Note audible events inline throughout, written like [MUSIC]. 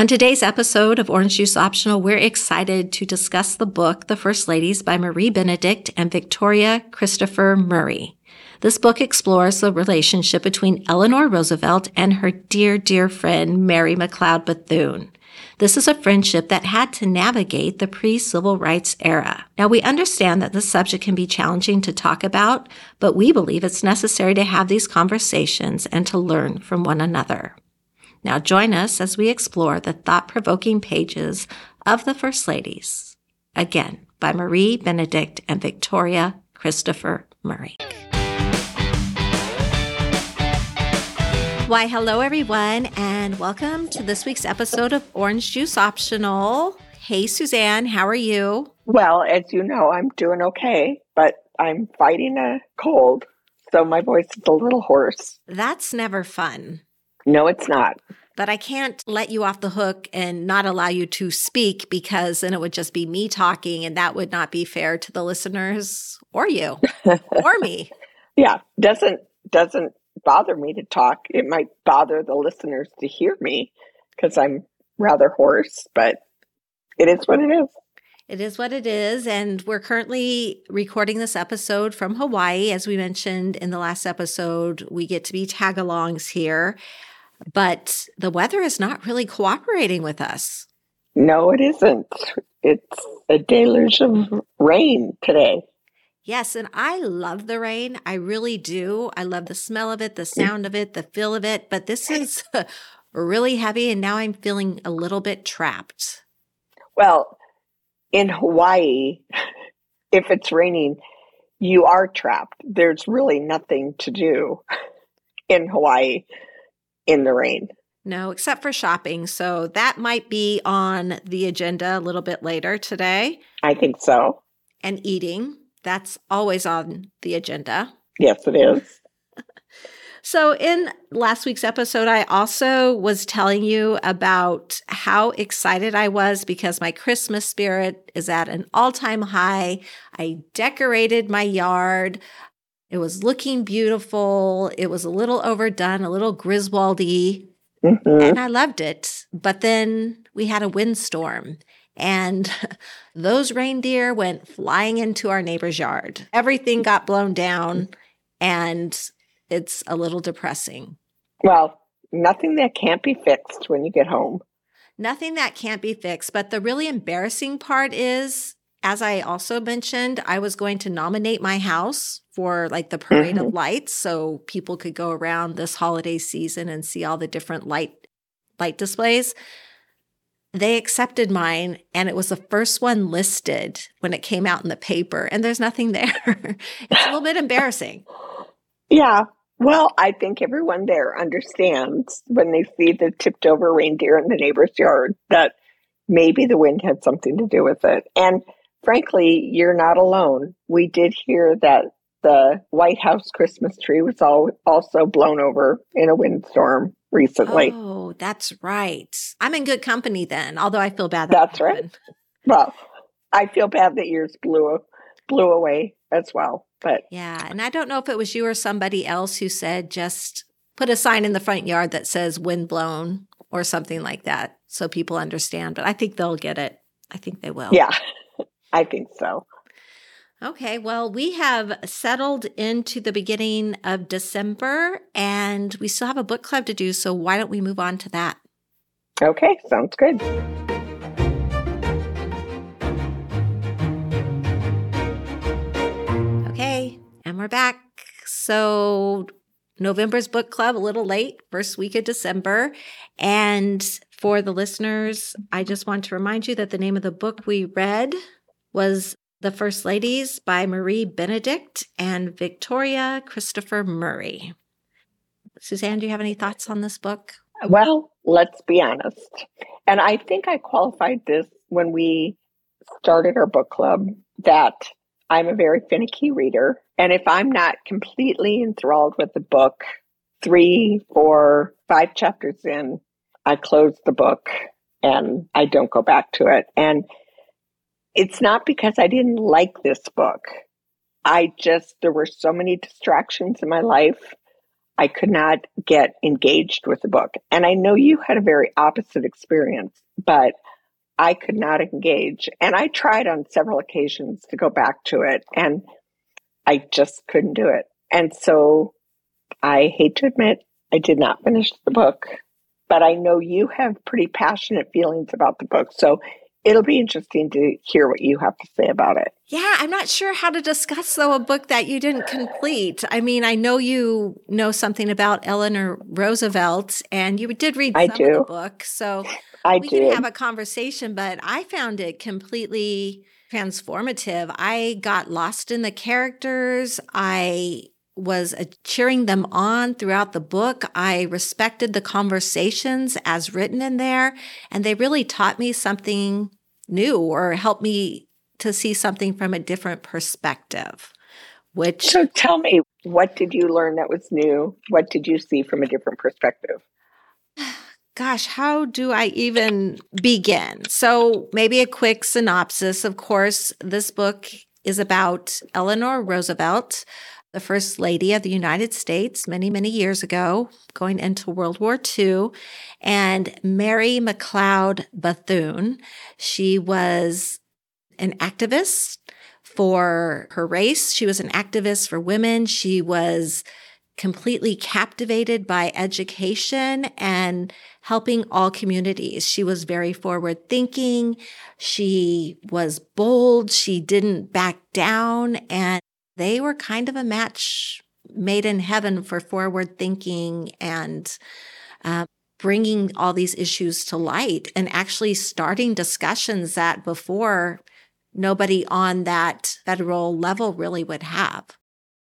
On today's episode of Orange Juice Optional, we're excited to discuss the book, The First Ladies by Marie Benedict and Victoria Christopher Murray. This book explores the relationship between Eleanor Roosevelt and her dear, dear friend, Mary McLeod Bethune. This is a friendship that had to navigate the pre-civil rights era. Now we understand that this subject can be challenging to talk about, but we believe it's necessary to have these conversations and to learn from one another. Now join us as we explore the thought-provoking pages of the First Ladies. Again, by Marie Benedict and Victoria Christopher Murray. Why, hello everyone, and welcome to this week's episode of Orange Juice Optional. Hey, Suzanne, how are you? Well, as you know, I'm doing okay, but I'm fighting a cold, so my voice is a little hoarse. That's never fun. No, it's not. But I can't let you off the hook and not allow you to speak because then it would just be me talking and that would not be fair to the listeners or you [LAUGHS] or me. Yeah, doesn't doesn't bother me to talk. It might bother the listeners to hear me because I'm rather hoarse, but it is what it is. It is what it is. And we're currently recording this episode from Hawaii. As we mentioned in the last episode, we get to be tag alongs here but the weather is not really cooperating with us. No, it isn't. It's a deluge of rain today. Yes, and I love the rain. I really do. I love the smell of it, the mm-hmm. sound of it, the feel of it. But this is [LAUGHS] really heavy, and now I'm feeling a little bit trapped. Well, in Hawaii, [LAUGHS] if it's raining, you are trapped. There's really nothing to do [LAUGHS] in Hawaii in the rain. No, except for shopping. So that might be on the agenda a little bit later today. I think so. And eating. That's always on the agenda. Yes, it is. [LAUGHS] So, in last week's episode, I also was telling you about how excited I was because my Christmas spirit is at an all time high. I decorated my yard. It was looking beautiful. It was a little overdone, a little Griswoldy, mm-hmm. and I loved it. But then we had a windstorm, and [LAUGHS] those reindeer went flying into our neighbor's yard. Everything got blown down, and it's a little depressing. Well, nothing that can't be fixed when you get home. Nothing that can't be fixed. But the really embarrassing part is as I also mentioned, I was going to nominate my house for like the parade mm-hmm. of lights so people could go around this holiday season and see all the different light light displays. They accepted mine and it was the first one listed when it came out in the paper and there's nothing [LAUGHS] there. it's a little bit embarrassing. Yeah. Well, I think everyone there understands when they see the tipped over reindeer in the neighbor's yard that maybe the wind had something to do with it. And frankly, you're not alone. We did hear that the White House Christmas tree was all, also blown over in a windstorm recently. Oh, that's right. I'm in good company then, although I feel bad. That that's right. Well, I feel bad that yours blew blew away as well. But yeah, and I don't know if it was you or somebody else who said just put a sign in the front yard that says wind blown or something like that so people understand. But I think they'll get it. I think they will. Yeah. I think so. Okay, well, we have settled into the beginning of December and we still have a book club to do. So why don't we move on to that? Okay, sounds good. Okay, and we're back. So November's book club, a little late, first week of December. And for the listeners, I just want to remind you that the name of the book we read was The First Ladies by Marie Benedict and Victoria Christopher Murray. Suzanne, do you have any thoughts on this book? Well, let's be honest. And I think I qualified this when we started our book club that I'm a very finicky reader. And if I'm not completely enthralled with the book, three, four, five chapters in, I close the book and I don't go back to it. And it's not because I didn't like this book. I just, there were so many distractions in my life. I could not get engaged with the book. And I know you had a very opposite experience, but I could not engage. And I tried on several occasions to go back to it, and I just couldn't do it. And so I hate to admit, I did not finish the book, but I know you have pretty passionate feelings about the book. So it'll be interesting to hear what you have to say about it. Yeah, I'm not sure how to discuss though a book that you didn't complete. I mean, I know you know something about Eleanor Roosevelt, and you did read I some do. of the book, so I we did. can have a conversation. But I found it completely transformative. I got lost in the characters. I was uh, cheering them on throughout the book. I respected the conversations as written in there, and they really taught me something new or helped me to see something from a different perspective. Which so tell me, what did you learn that was new? What did you see from a different perspective? gosh, how do I even begin? So, maybe a quick synopsis. Of course, this book is about Eleanor Roosevelt, the First Lady of the United States, many, many years ago, going into World War II, and Mary McLeod Bethune. She was an activist for her race. She was an activist for women. She was completely captivated by education and helping all communities. She was very forward thinking. She was bold. She didn't back down. And they were kind of a match made in heaven for forward thinking and uh, bringing all these issues to light and actually starting discussions that before nobody on that federal level really would have.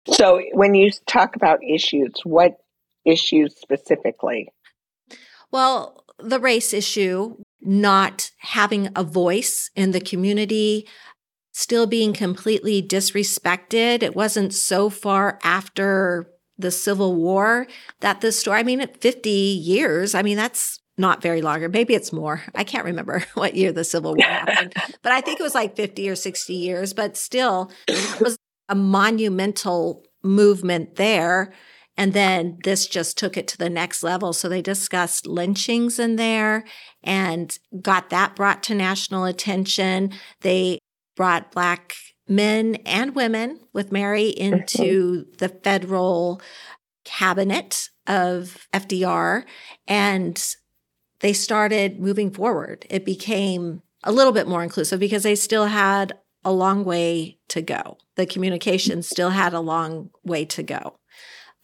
So, when you talk about issues, what issues specifically? Well, the race issue, not having a voice in the community, still being completely disrespected. It wasn't so far after the Civil War that the story, I mean, 50 years, I mean, that's not very long, or maybe it's more. I can't remember [LAUGHS] what year the Civil War happened, [LAUGHS] but I think it was like 50 or 60 years, but still, it was a monumental movement there. And then this just took it to the next level. So they discussed lynchings in there and got that brought to national attention. They brought Black men and women with Mary into mm-hmm. the federal cabinet of FDR. And they started moving forward. It became a little bit more inclusive because they still had a long way to go. The communication still had a long way to go.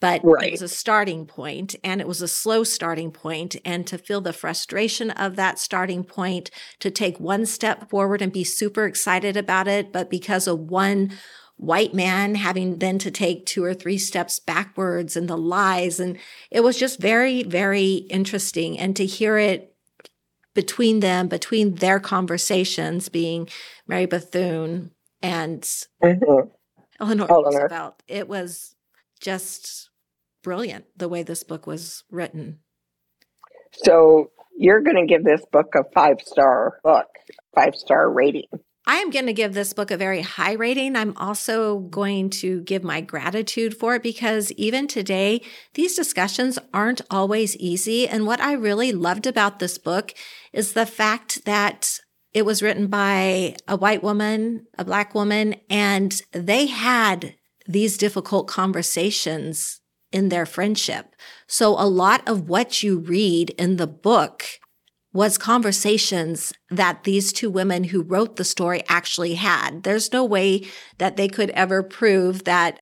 But Right. it was a starting point and it was a slow starting point. And to feel the frustration of that starting point, to take one step forward and be super excited about it, but because of one white man having then to take two or three steps backwards and the lies. And it was just very, very interesting. And to hear it between them, between their conversations, being Mary Bethune and Mhm. Eleanor Eleanor. Roosevelt, it was just brilliant the way this book was written. So, you're going to give this book a five star book, five star rating. I am going to give this book a very high rating. I'm also going to give my gratitude for it because even today, these discussions aren't always easy. And what I really loved about this book is the fact that it was written by a white woman, a black woman, and they had these difficult conversations in their friendship. So a lot of what you read in the book was conversations that these two women who wrote the story actually had. There's no way that they could ever prove that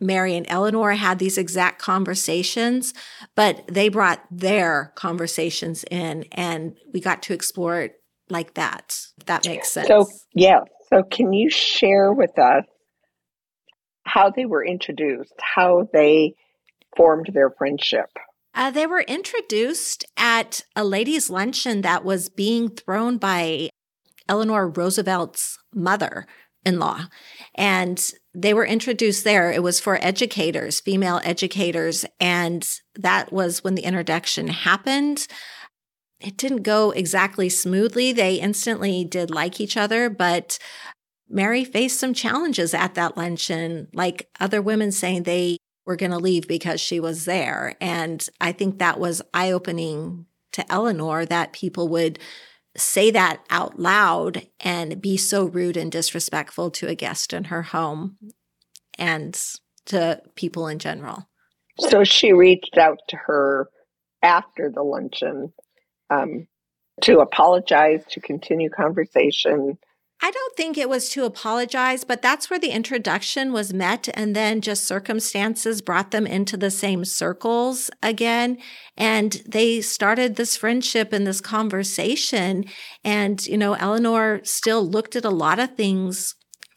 Mary and Eleanor had these exact conversations, but they brought their conversations in and we got to explore it like that. If that makes sense. So, yeah. So, can you share with us how they were introduced, how they formed their friendship? Uh, they were introduced at a ladies' luncheon that was being thrown by Eleanor Roosevelt's mother in law. And they were introduced there. It was for educators, female educators. And that was when the introduction happened. It didn't go exactly smoothly. They instantly did like each other, but Mary faced some challenges at that luncheon, like other women saying they were going to leave because she was there. And I think that was eye opening to Eleanor that people would say that out loud and be so rude and disrespectful to a guest in her home and to people in general. So she reached out to her after the luncheon um, to apologize, to continue conversation, I don't think it was to apologize, but that's where the introduction was met. And then just circumstances brought them into the same circles again. And they started this friendship and this conversation. And, you know, Eleanor still looked at a lot of things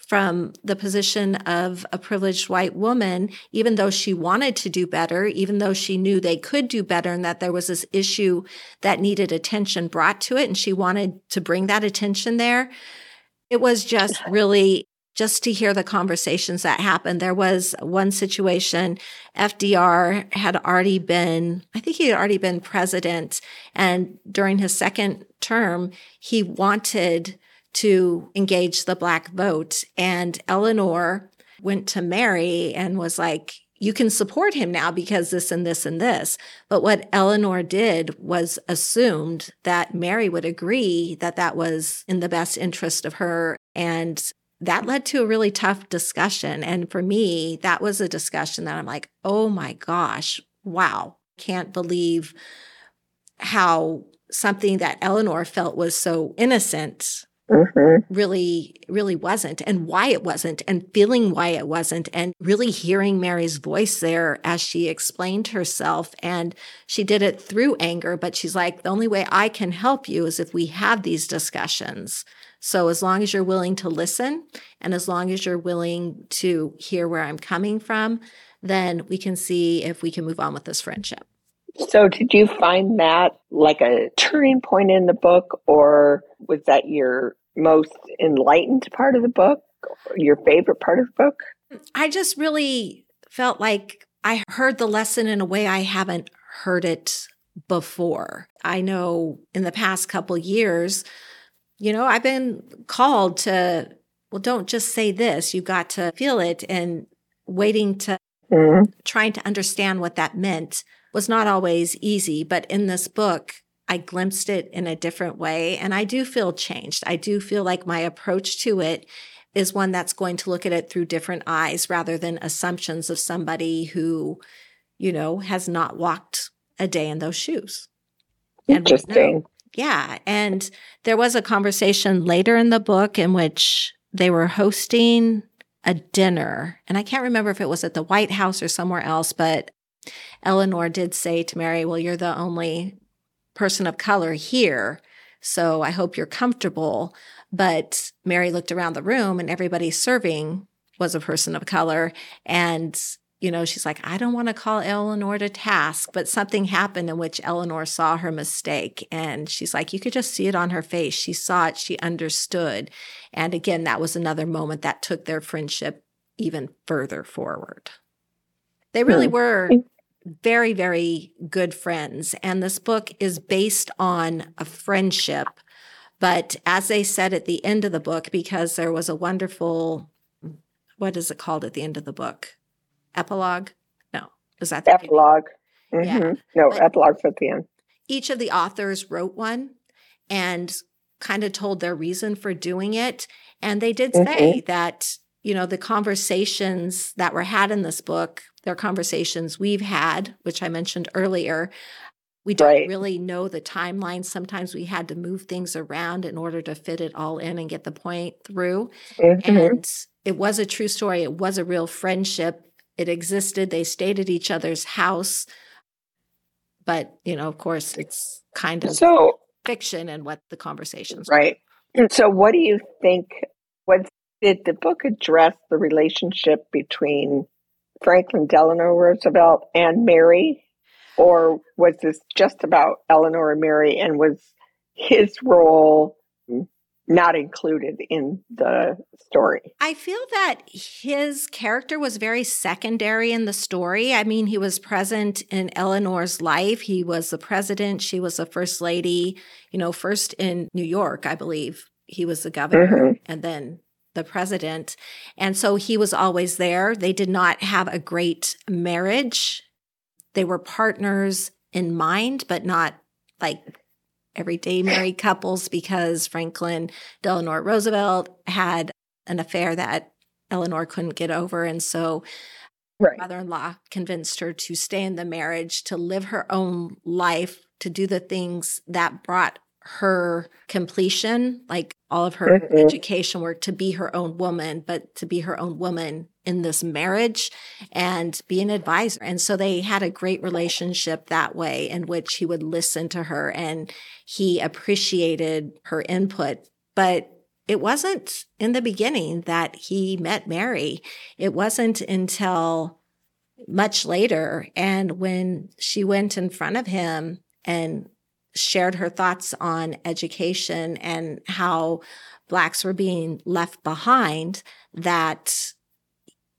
from the position of a privileged white woman, even though she wanted to do better, even though she knew they could do better and that there was this issue that needed attention brought to it. And she wanted to bring that attention there. It was just really just to hear the conversations that happened. There was one situation, FDR had already been, I think he had already been president. And during his second term, he wanted to engage the black vote. And Eleanor went to Mary and was like, you can support him now because this and this and this. But what Eleanor did was assumed that Mary would agree that that was in the best interest of her. And that led to a really tough discussion. And for me, that was a discussion that I'm like, oh my gosh, wow, can't believe how something that Eleanor felt was so innocent Mm-hmm. really, really wasn't, and why it wasn't, and feeling why it wasn't, and really hearing Mary's voice there as she explained herself. And she did it through anger, but she's like, the only way I can help you is if we have these discussions. So as long as you're willing to listen, and as long as you're willing to hear where I'm coming from, then we can see if we can move on with this friendship. So, did you find that like a turning point in the book, or was that your most enlightened part of the book? Your favorite part of the book? I just really felt like I heard the lesson in a way I haven't heard it before. I know in the past couple years, you know, I've been called to, well, don't just say this, you've got to feel it and waiting to mm-hmm. trying to understand what that meant was not always easy. But in this book, I glimpsed it in a different way. And I do feel changed. I do feel like my approach to it is one that's going to look at it through different eyes rather than assumptions of somebody who, you know, has not walked a day in those shoes. Interesting. yeah. And there was a conversation later in the book in which they were hosting a dinner. And I can't remember if it was at the White House or somewhere else, but Eleanor did say to Mary, Well, you're the only person of color here. So I hope you're comfortable. But Mary looked around the room and everybody serving was a person of color. And, you know, she's like, I don't want to call Eleanor to task, but something happened in which Eleanor saw her mistake. And she's like, you could just see it on her face. She saw it, she understood. And again, that was another moment that took their friendship even further forward. They really hmm. were very, very good friends. And this book is based on a friendship. But as they said at the end of the book, because there was a wonderful, what is it called at the end of the book? Epilogue? No. Is that the epilogue? Mm-hmm. Yeah. No, but epilogue's at the end. Each of the authors wrote one and kind of told their reason for doing it. And they did say mm-hmm. that, you know, the conversations that were had in this book there are conversations we've had, which I mentioned earlier. We don't right. really know the timeline. Sometimes we had to move things around in order to fit it all in and get the point through. Mm-hmm. And it was a true story. It was a real friendship. It existed. They stayed at each other's house. But, you know, of course, it's kind of so, fiction and what the conversations Right. Were. And so, what do you think? Did the book address the relationship between Franklin Delano Roosevelt and Mary? Or was this just about Eleanor and Mary and was his role not included in the story? I feel that his character was very secondary in the story. I mean, he was present in Eleanor's life. He was the president, she was the first lady, you know, first in New York, I believe. He was the governor, mm-hmm. and then the president. And so he was always there. They did not have a great marriage. They were partners in mind, but not like everyday married [LAUGHS] couples because Franklin Delano Roosevelt had an affair that Eleanor couldn't get over. And so right. mother in law convinced her to stay in the marriage, to live her own life, to do the things that brought her completion, like all of her mm-hmm. education work, to be her own woman, but to be her own woman in this marriage and be an advisor. And so they had a great relationship that way in which he would listen to her and he appreciated her input. But it wasn't in the beginning that he met Mary. It wasn't until much later. And when she went in front of him and shared her thoughts on education and how Blacks were being left behind, that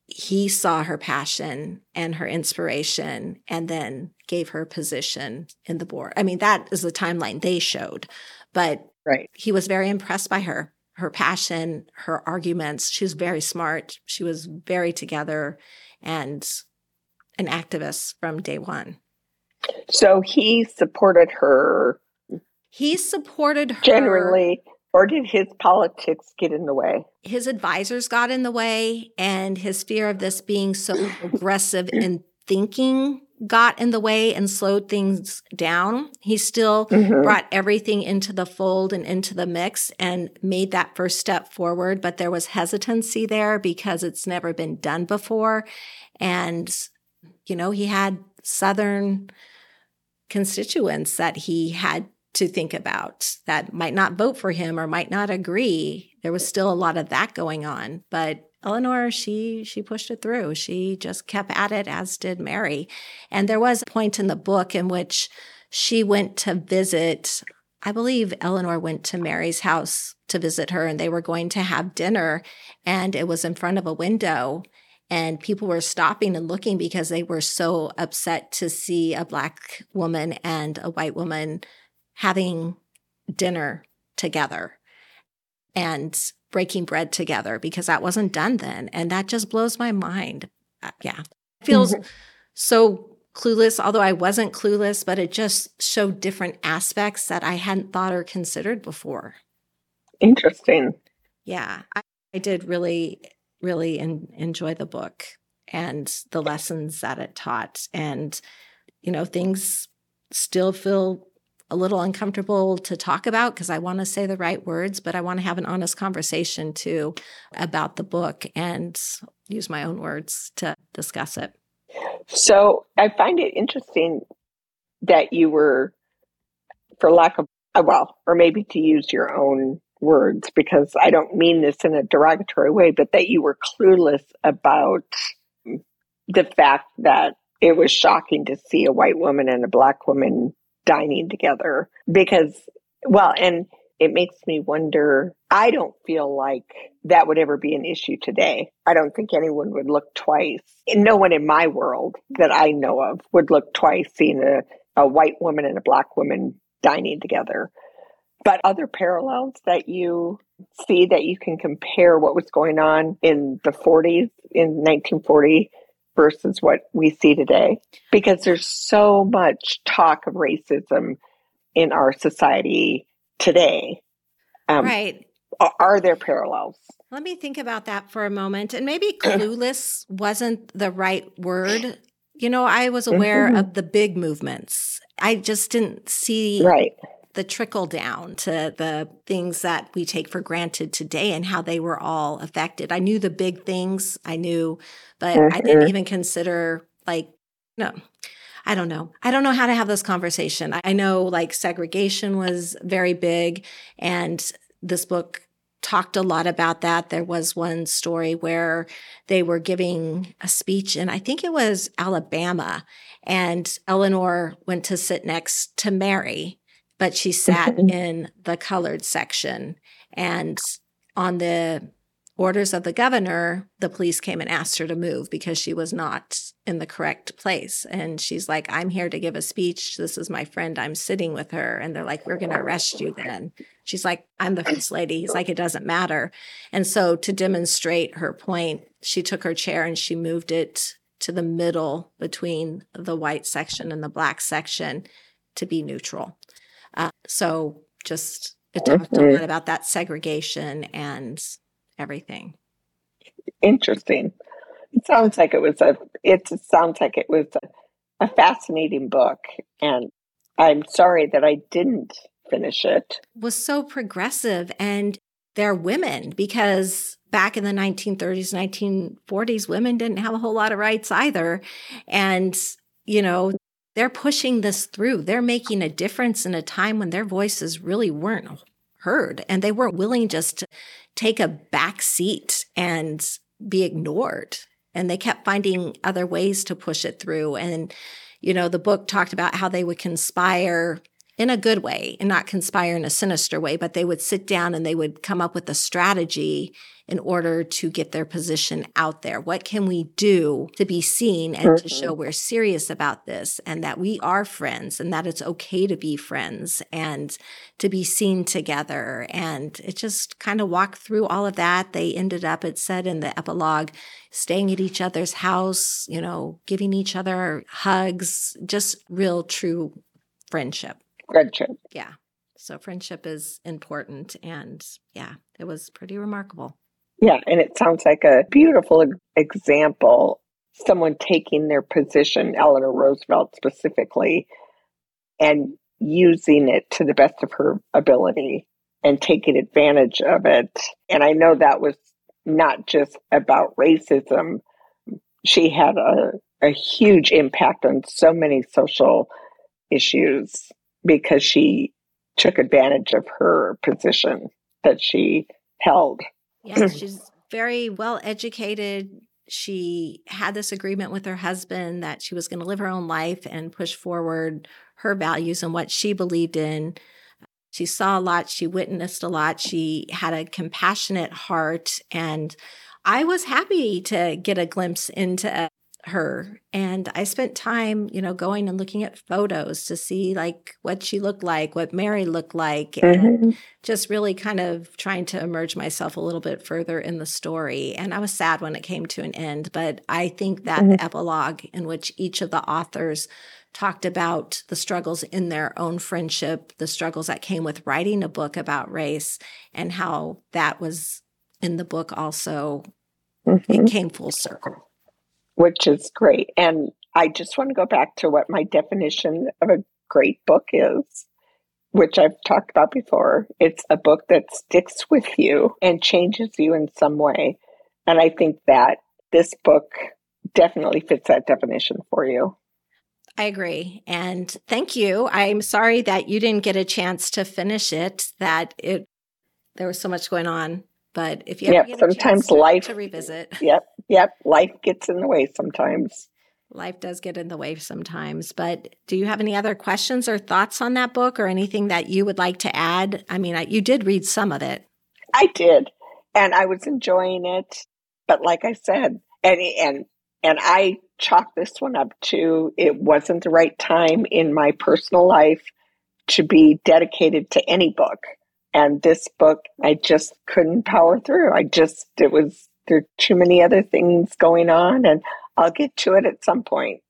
he saw her passion and her inspiration and then gave her a position in the board. I mean, that is the timeline they showed. But right. he was very impressed by her her passion, her arguments. She was very smart. She was very together and an activist from day one. So he supported her. He supported her. Generally, or did his politics get in the way? His advisors got in the way, and his fear of this being so [CLEARS THROAT] aggressive in thinking got in the way and slowed things down. He still mm-hmm. brought everything into the fold and into the mix and made that first step forward. But there was hesitancy there because it's never been done before. And, you know, he had Southern constituents that he had to think about that might not vote for him or might not agree. There was still a lot of that going on. But Eleanor, she she pushed it through. She just kept at it, as did Mary. And there was a point in the book in which she went to visit. I believe Eleanor went to Mary's house to visit her, and they were going to have dinner, and it was in front of a window. And people were stopping and looking because they were so upset to see a black woman and a white woman having dinner together. And breaking bread together because that wasn't done then. And that just blows my mind. Uh, yeah. It feels mm-hmm. so clueless, although I wasn't clueless, but it just showed different aspects that I hadn't thought or considered before. Interesting. Yeah. I, I did really, really in, enjoy the book and the lessons that it taught. And, you know, things still feel a little uncomfortable to talk about because I want to say the right words, but I want to have an honest conversation too about the book and use my own words to discuss it. So I find it interesting that you were, for lack of, well, or maybe to use your own words, because I don't mean this in a derogatory way, but that you were clueless about the fact that it was shocking to see a white woman and a black woman dining together because, well, and it makes me wonder. I don't feel like that would ever be an issue today. I don't think anyone would look twice. No one in my world that I know of would look twice seeing a, a white woman and a black woman dining together. But other parallels that you see that you can compare what was going on in the 40s, in 1940 versus what we see today because there's so much talk of racism in our society today. Um, right. Are, there parallels? Let me think about that for a moment. And maybe [CLEARS THROAT] clueless wasn't the right word. You know, I was aware mm-hmm. of the big movements. I just didn't see right the trickle down to the things that we take for granted today and how they were all affected. I knew the big things, I knew, but mm-hmm. I didn't even consider like, no, I don't know. I don't know how to have this conversation. I know like segregation was very big, and this book talked a lot about that. There was one story where they were giving a speech, and I think it was Alabama, and Eleanor went to sit next to Mary but she sat in the colored section and on the orders of the governor, the police came and asked her to move because she was not in the correct place. And she's like, I'm here to give a speech. This is my friend. I'm sitting with her. And they're like, We're going to arrest you then. She's like, I'm the first lady. He's like, It doesn't matter. And so to demonstrate her point, she took her chair and she moved it to the middle between the white section and the black section to be neutral. Uh, so just it talked a lot about that segregation and everything. Interesting. It sounds like it was a. It sounds like it was a, a fascinating book, and I'm sorry that I didn't finish it. Was so progressive, and they're women because back in the 1930s, 1940s, women didn't have a whole lot of rights either, and you know they're pushing this through. They're making a difference in a time when their voices really weren't heard and they weren't willing just to take a back seat and be ignored. And they kept finding other ways to push it through. And, you know, the book talked about how they would conspire in a good way and not conspire in a sinister way, but they would sit down and they would come up with a strategy in order to get their position out there. What can we do to be seen and mm-hmm. to show we're serious about this and that we are friends and that it's okay to be friends and to be seen together? And it just kind of walked through all of that. They ended up, it said in the epilogue, staying at each other's house, you know, giving each other hugs, just real, true friendship friendship. Yeah. So friendship is important. And yeah, it was pretty remarkable. Yeah. And it sounds like a beautiful example. Someone taking their position, Eleanor Roosevelt specifically, and using it to the best of her ability and taking advantage of it. And I know that was not just about racism. She had a, a huge impact on so many social issues because she took advantage of her position that she held. Yes, [CLEARS THROAT] she's very well educated. She had this agreement with her husband that she was going to live her own life and push forward her values and what she believed in. She saw a lot, she witnessed a lot, she had a compassionate heart. And I was happy to get a glimpse into her and i spent time you know going and looking at photos to see like what she looked like what mary looked like mm-hmm. and just really kind of trying to immerse myself a little bit further in the story and i was sad when it came to an end but i think that mm-hmm. epilogue in which each of the authors talked about the struggles in their own friendship the struggles that came with writing a book about race and how that was in the book also mm-hmm. it came full circle which is great. And I just want to go back to what my definition of a great book is, which I've talked about before. It's a book that sticks with you and changes you in some way. And I think that this book definitely fits that definition for you. I agree. And thank you. I'm sorry that you didn't get a chance to finish it, that it there was so much going on. But if you yep, sometimes life to revisit. Yep, yep, life gets in the way sometimes. Life does get in the way sometimes. But do you have any other questions or thoughts on that book, or anything that you would like to add? I mean, I, you did read some of it. I did, and I was enjoying it. But like I said, and and and I chalk this one up to it wasn't the right time in my personal life to be dedicated to any book. And this book, I just couldn't power through. I just, it was, there are too many other things going on, and I'll get to it at some point.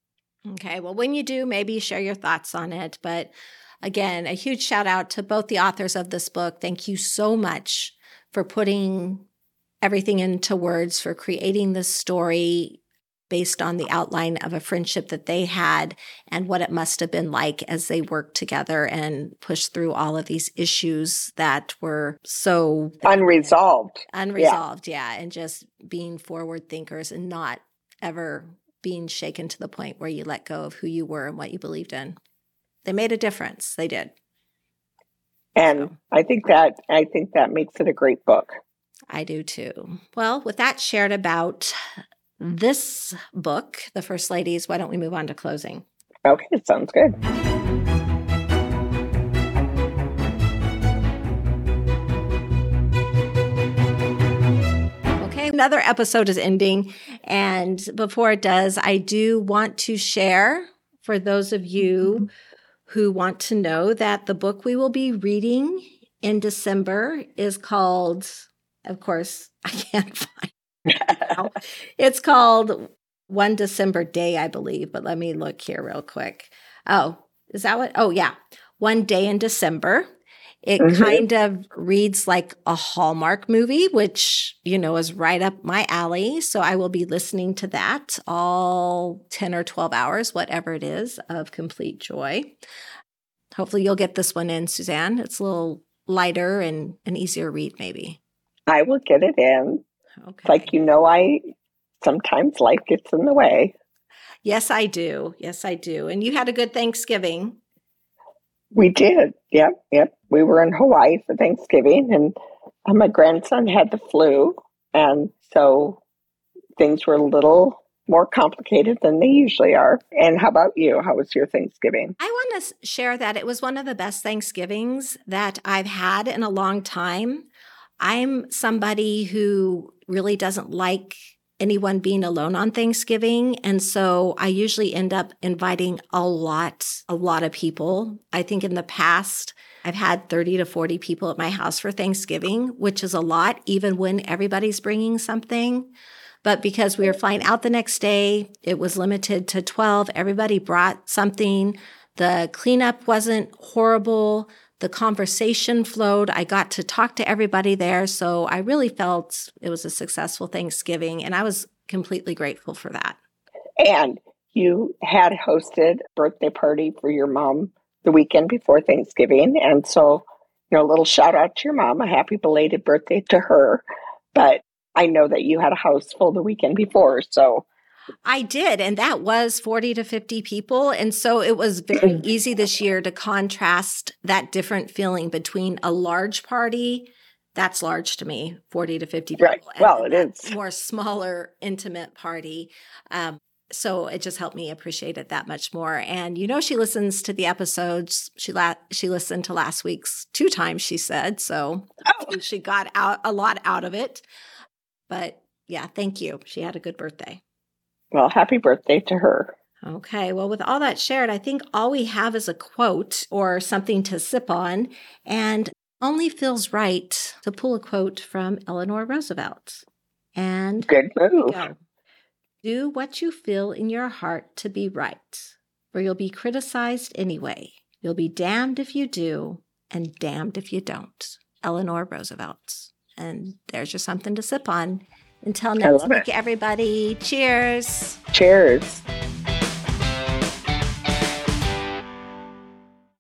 Okay. Well, when you do, maybe share your thoughts on it. But again, a huge shout out to both the authors of this book. Thank you so much for putting everything into words, for creating this story based on the outline of a friendship that they had and what it must have been like as they worked together and pushed through all of these issues that were so unresolved. Unresolved, yeah. yeah. And just being forward thinkers and not ever being shaken to the point where you let go of who you were and what you believed in. They made a difference. They did. And so. I think that I think that makes it a great book. I do too. Well, with that shared about this book, The First Ladies, why don't we move on to closing? Okay, sounds good. Another episode is ending. And before it does, I do want to share for those of you who want to know that the book we will be reading in December is called, of course, [LAUGHS] I can't find [LAUGHS] It's called One December Day, I believe, but let me look here real quick. Oh, is that what? Oh, yeah. One Day in December. It mm-hmm. kind of reads like a Hallmark movie, which, you know, is right up my alley. So I will be listening to that all 10 or 12 hours, whatever it is, of complete joy. Hopefully you'll get this one in, Suzanne. It's a little lighter and an easier read, maybe. I will get it in. Okay. Like you know, I sometimes life gets in the way. Yes, I do. Yes, I do. And you had a good Thanksgiving. We did. Yep, yep. We were in Hawaii for Thanksgiving, and uh, my grandson had the flu, and so things were a little more complicated than they usually are. And how about you? How was your Thanksgiving? I want to share that it was one of the best Thanksgivings that I've had in a long time. I'm somebody who really doesn't like anyone being alone on Thanksgiving. And so I usually end up inviting a lot, a lot of people. I think in the past, I've had 30 to 40 people at my house for Thanksgiving, which is a lot, even when everybody's bringing something. But because we were flying out the next day, it was limited to 12. Everybody brought something. The cleanup wasn't horrible. The conversation flowed. I got to talk to everybody there. So I really felt it was a successful Thanksgiving. And I was completely grateful for that. And you had hosted a birthday party for your mom the weekend before Thanksgiving. And so, you know, a little shout out to your mom, a happy belated birthday to her. But I know that you had a house full the weekend before. So I did. And that was 40 to 50 people. And so it was very easy this year to contrast that different feeling between a large party. That's large to me, 40 to 50 people. Right. Well, it is. More smaller, intimate party. Um, so it just helped me appreciate it that much more. And you know, she listens to the episodes. She la- she listened to last week's two times. She said so. Oh. She got out a lot out of it. But yeah, thank you. She had a good birthday. Well, happy birthday to her. Okay. Well, with all that shared, I think all we have is a quote or something to sip on. And only feels right to pull a quote from Eleanor Roosevelt. And good move. Do what you feel in your heart to be right, or you'll be criticized anyway. You'll be damned if you do, and damned if you don't. Eleanor Roosevelt. And there's just something to sip on. Until next week, it. everybody, cheers. Cheers.